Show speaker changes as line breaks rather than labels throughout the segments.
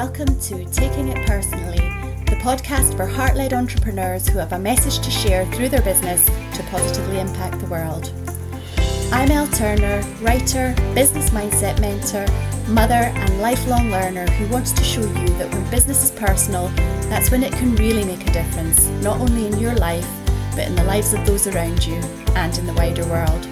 Welcome to Taking It Personally, the podcast for heart led entrepreneurs who have a message to share through their business to positively impact the world. I'm Elle Turner, writer, business mindset mentor, mother, and lifelong learner who wants to show you that when business is personal, that's when it can really make a difference, not only in your life, but in the lives of those around you and in the wider world.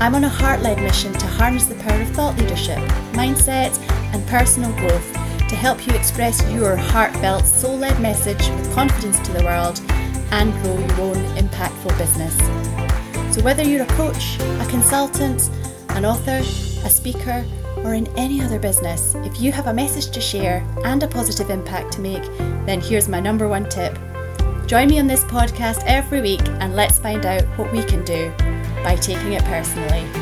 I'm on a heart led mission to harness the power of thought leadership, mindset, and personal growth to help you express your heartfelt, soul led message with confidence to the world and grow your own impactful business. So, whether you're a coach, a consultant, an author, a speaker, or in any other business, if you have a message to share and a positive impact to make, then here's my number one tip. Join me on this podcast every week and let's find out what we can do by taking it personally.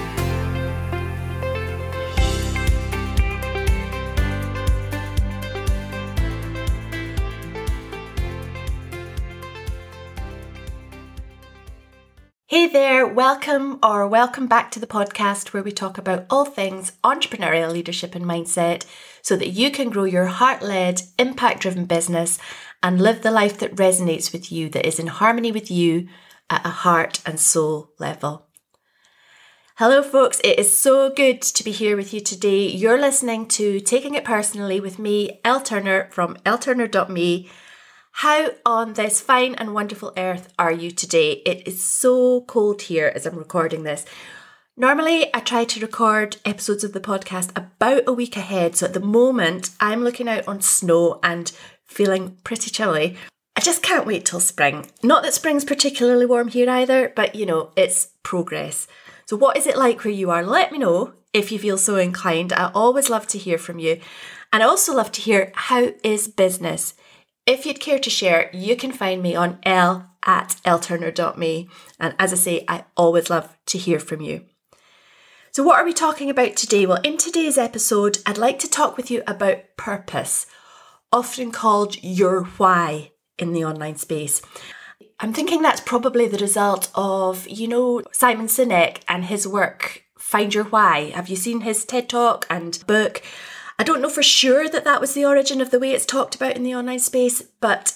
Hey there, welcome or welcome back to the podcast where we talk about all things entrepreneurial leadership and mindset so that you can grow your heart led, impact driven business and live the life that resonates with you, that is in harmony with you at a heart and soul level. Hello, folks. It is so good to be here with you today. You're listening to Taking It Personally with me, Elle Turner from elleturner.me. How on this fine and wonderful earth are you today? It is so cold here as I'm recording this. Normally, I try to record episodes of the podcast about a week ahead. So at the moment, I'm looking out on snow and feeling pretty chilly. I just can't wait till spring. Not that spring's particularly warm here either, but you know, it's progress. So, what is it like where you are? Let me know if you feel so inclined. I always love to hear from you. And I also love to hear how is business? If you'd care to share, you can find me on L at elleturner.me. And as I say, I always love to hear from you. So, what are we talking about today? Well, in today's episode, I'd like to talk with you about purpose, often called your why in the online space. I'm thinking that's probably the result of, you know, Simon Sinek and his work, Find Your Why. Have you seen his TED Talk and book? I don't know for sure that that was the origin of the way it's talked about in the online space, but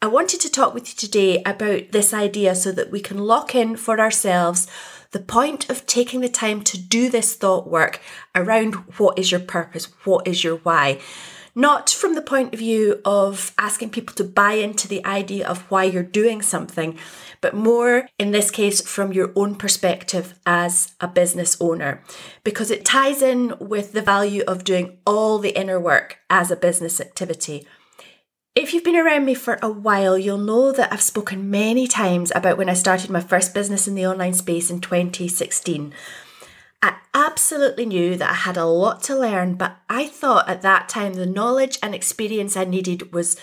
I wanted to talk with you today about this idea so that we can lock in for ourselves the point of taking the time to do this thought work around what is your purpose, what is your why not from the point of view of asking people to buy into the idea of why you're doing something, but more in this case from your own perspective as a business owner, because it ties in with the value of doing all the inner work as a business activity. If you've been around me for a while, you'll know that I've spoken many times about when I started my first business in the online space in 2016. I absolutely knew that I had a lot to learn, but I thought at that time the knowledge and experience I needed was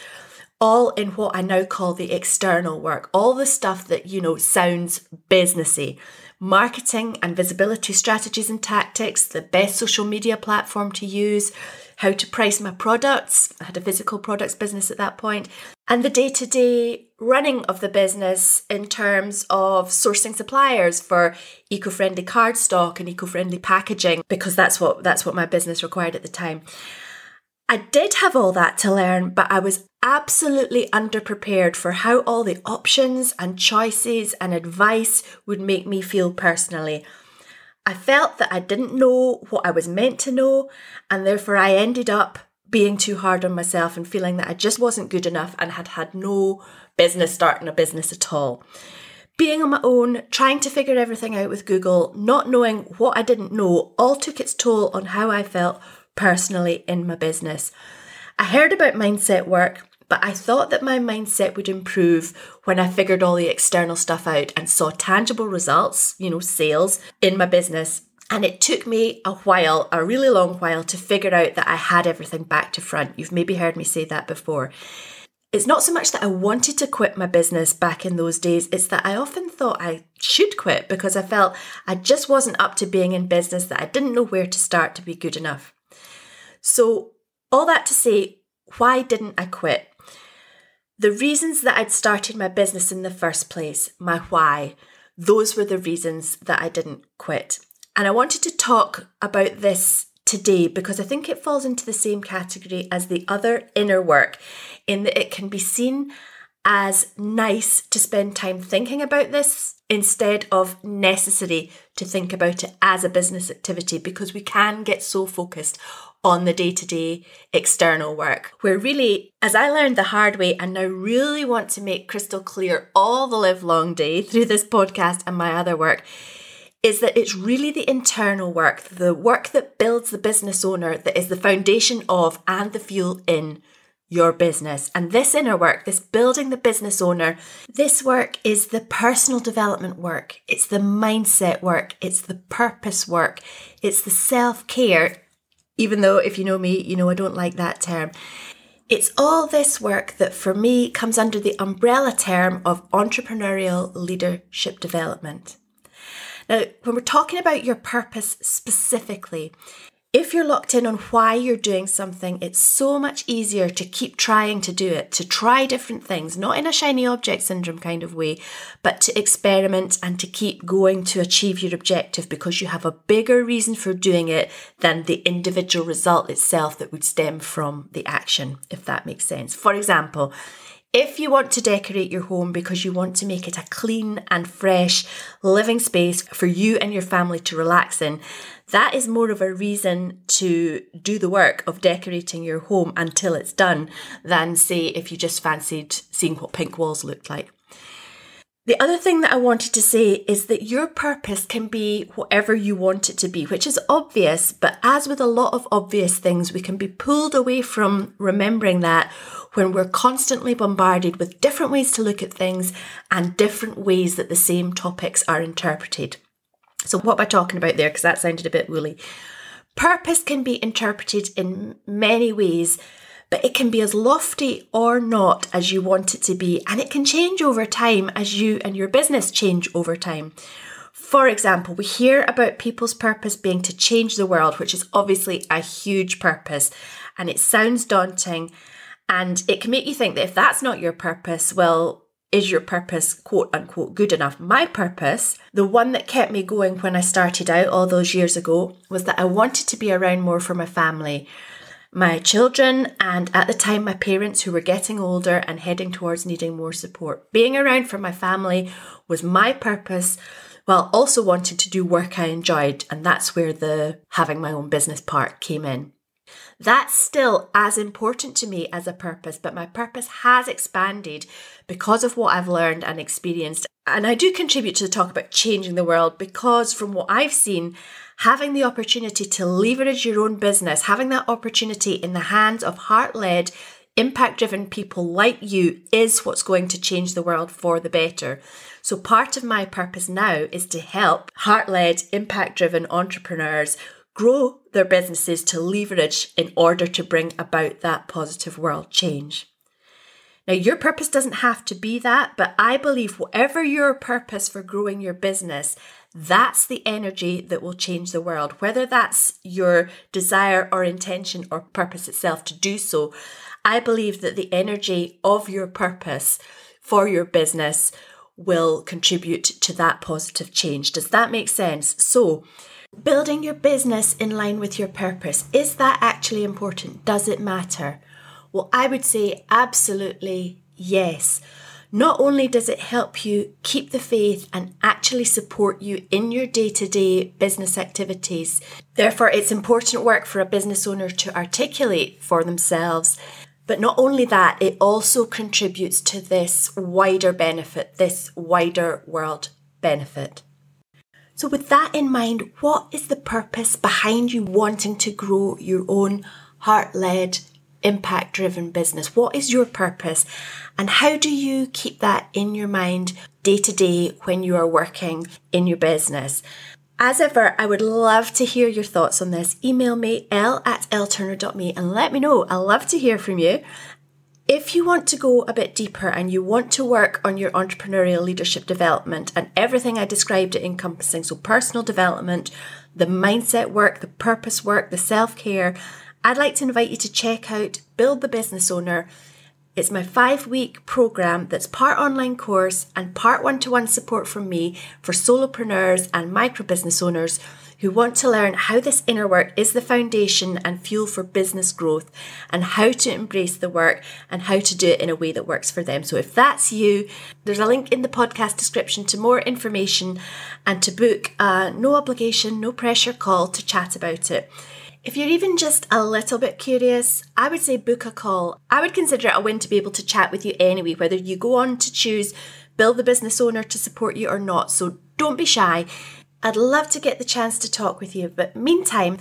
all in what I now call the external work, all the stuff that, you know, sounds businessy. Marketing and visibility strategies and tactics, the best social media platform to use, how to price my products. I had a physical products business at that point, and the day to day running of the business in terms of sourcing suppliers for eco-friendly cardstock and eco-friendly packaging because that's what that's what my business required at the time. I did have all that to learn, but I was absolutely underprepared for how all the options and choices and advice would make me feel personally. I felt that I didn't know what I was meant to know, and therefore I ended up being too hard on myself and feeling that I just wasn't good enough and had had no business starting a business at all. Being on my own, trying to figure everything out with Google, not knowing what I didn't know, all took its toll on how I felt personally in my business. I heard about mindset work, but I thought that my mindset would improve when I figured all the external stuff out and saw tangible results, you know, sales in my business. And it took me a while, a really long while, to figure out that I had everything back to front. You've maybe heard me say that before. It's not so much that I wanted to quit my business back in those days, it's that I often thought I should quit because I felt I just wasn't up to being in business, that I didn't know where to start to be good enough. So, all that to say, why didn't I quit? The reasons that I'd started my business in the first place, my why, those were the reasons that I didn't quit. And I wanted to talk about this today because I think it falls into the same category as the other inner work in that it can be seen as nice to spend time thinking about this instead of necessary to think about it as a business activity because we can get so focused on the day to day external work. Where really, as I learned the hard way and now really want to make crystal clear all the live long day through this podcast and my other work, is that it's really the internal work, the work that builds the business owner, that is the foundation of and the fuel in your business. And this inner work, this building the business owner, this work is the personal development work, it's the mindset work, it's the purpose work, it's the self care. Even though, if you know me, you know I don't like that term. It's all this work that for me comes under the umbrella term of entrepreneurial leadership development. Now, when we're talking about your purpose specifically, if you're locked in on why you're doing something, it's so much easier to keep trying to do it, to try different things, not in a shiny object syndrome kind of way, but to experiment and to keep going to achieve your objective because you have a bigger reason for doing it than the individual result itself that would stem from the action, if that makes sense. For example, if you want to decorate your home because you want to make it a clean and fresh living space for you and your family to relax in, that is more of a reason to do the work of decorating your home until it's done than, say, if you just fancied seeing what pink walls looked like. The other thing that I wanted to say is that your purpose can be whatever you want it to be, which is obvious, but as with a lot of obvious things, we can be pulled away from remembering that when we're constantly bombarded with different ways to look at things and different ways that the same topics are interpreted. So, what am I talking about there? Because that sounded a bit woolly. Purpose can be interpreted in many ways, but it can be as lofty or not as you want it to be, and it can change over time as you and your business change over time. For example, we hear about people's purpose being to change the world, which is obviously a huge purpose, and it sounds daunting and it can make you think that if that's not your purpose, well, is your purpose quote unquote good enough? My purpose, the one that kept me going when I started out all those years ago, was that I wanted to be around more for my family, my children, and at the time, my parents who were getting older and heading towards needing more support. Being around for my family was my purpose while also wanting to do work I enjoyed, and that's where the having my own business part came in. That's still as important to me as a purpose, but my purpose has expanded because of what I've learned and experienced. And I do contribute to the talk about changing the world because, from what I've seen, having the opportunity to leverage your own business, having that opportunity in the hands of heart led, impact driven people like you is what's going to change the world for the better. So, part of my purpose now is to help heart led, impact driven entrepreneurs grow their businesses to leverage in order to bring about that positive world change. Now, your purpose doesn't have to be that, but I believe whatever your purpose for growing your business, that's the energy that will change the world. Whether that's your desire or intention or purpose itself to do so, I believe that the energy of your purpose for your business will contribute to that positive change. Does that make sense? So, Building your business in line with your purpose, is that actually important? Does it matter? Well, I would say absolutely yes. Not only does it help you keep the faith and actually support you in your day to day business activities, therefore, it's important work for a business owner to articulate for themselves. But not only that, it also contributes to this wider benefit, this wider world benefit. So, with that in mind, what is the purpose behind you wanting to grow your own heart led, impact driven business? What is your purpose? And how do you keep that in your mind day to day when you are working in your business? As ever, I would love to hear your thoughts on this. Email me, l at elleturner.me, and let me know. I love to hear from you. If you want to go a bit deeper and you want to work on your entrepreneurial leadership development and everything I described it encompassing, so personal development, the mindset work, the purpose work, the self care, I'd like to invite you to check out Build the Business Owner. It's my five week program that's part online course and part one to one support from me for solopreneurs and micro business owners who want to learn how this inner work is the foundation and fuel for business growth and how to embrace the work and how to do it in a way that works for them. So if that's you, there's a link in the podcast description to more information and to book a no obligation, no pressure call to chat about it. If you're even just a little bit curious, I would say book a call. I would consider it a win to be able to chat with you anyway, whether you go on to choose Build the Business Owner to support you or not. So don't be shy. I'd love to get the chance to talk with you, but meantime,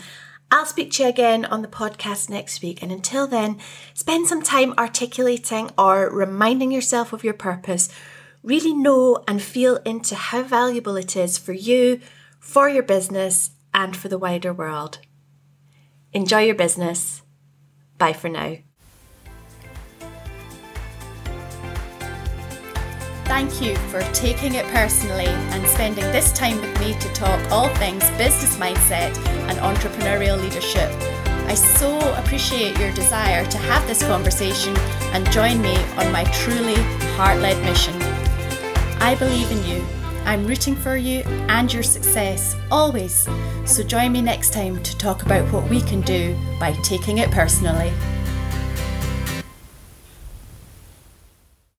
I'll speak to you again on the podcast next week. And until then, spend some time articulating or reminding yourself of your purpose. Really know and feel into how valuable it is for you, for your business, and for the wider world. Enjoy your business. Bye for now. Thank you for taking it personally and spending this time with me to talk all things business mindset and entrepreneurial leadership. I so appreciate your desire to have this conversation and join me on my truly heart led mission. I believe in you I'm rooting for you and your success always. So join me next time to talk about what we can do by taking it personally.